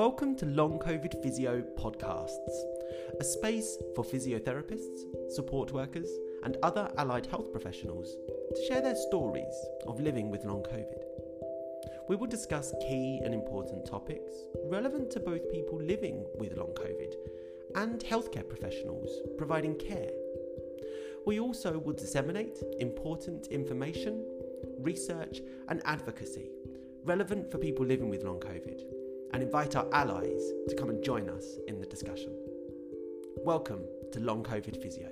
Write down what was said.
Welcome to Long COVID Physio Podcasts, a space for physiotherapists, support workers, and other allied health professionals to share their stories of living with long COVID. We will discuss key and important topics relevant to both people living with long COVID and healthcare professionals providing care. We also will disseminate important information, research, and advocacy relevant for people living with long COVID and invite our allies to come and join us in the discussion. Welcome to Long COVID Physio.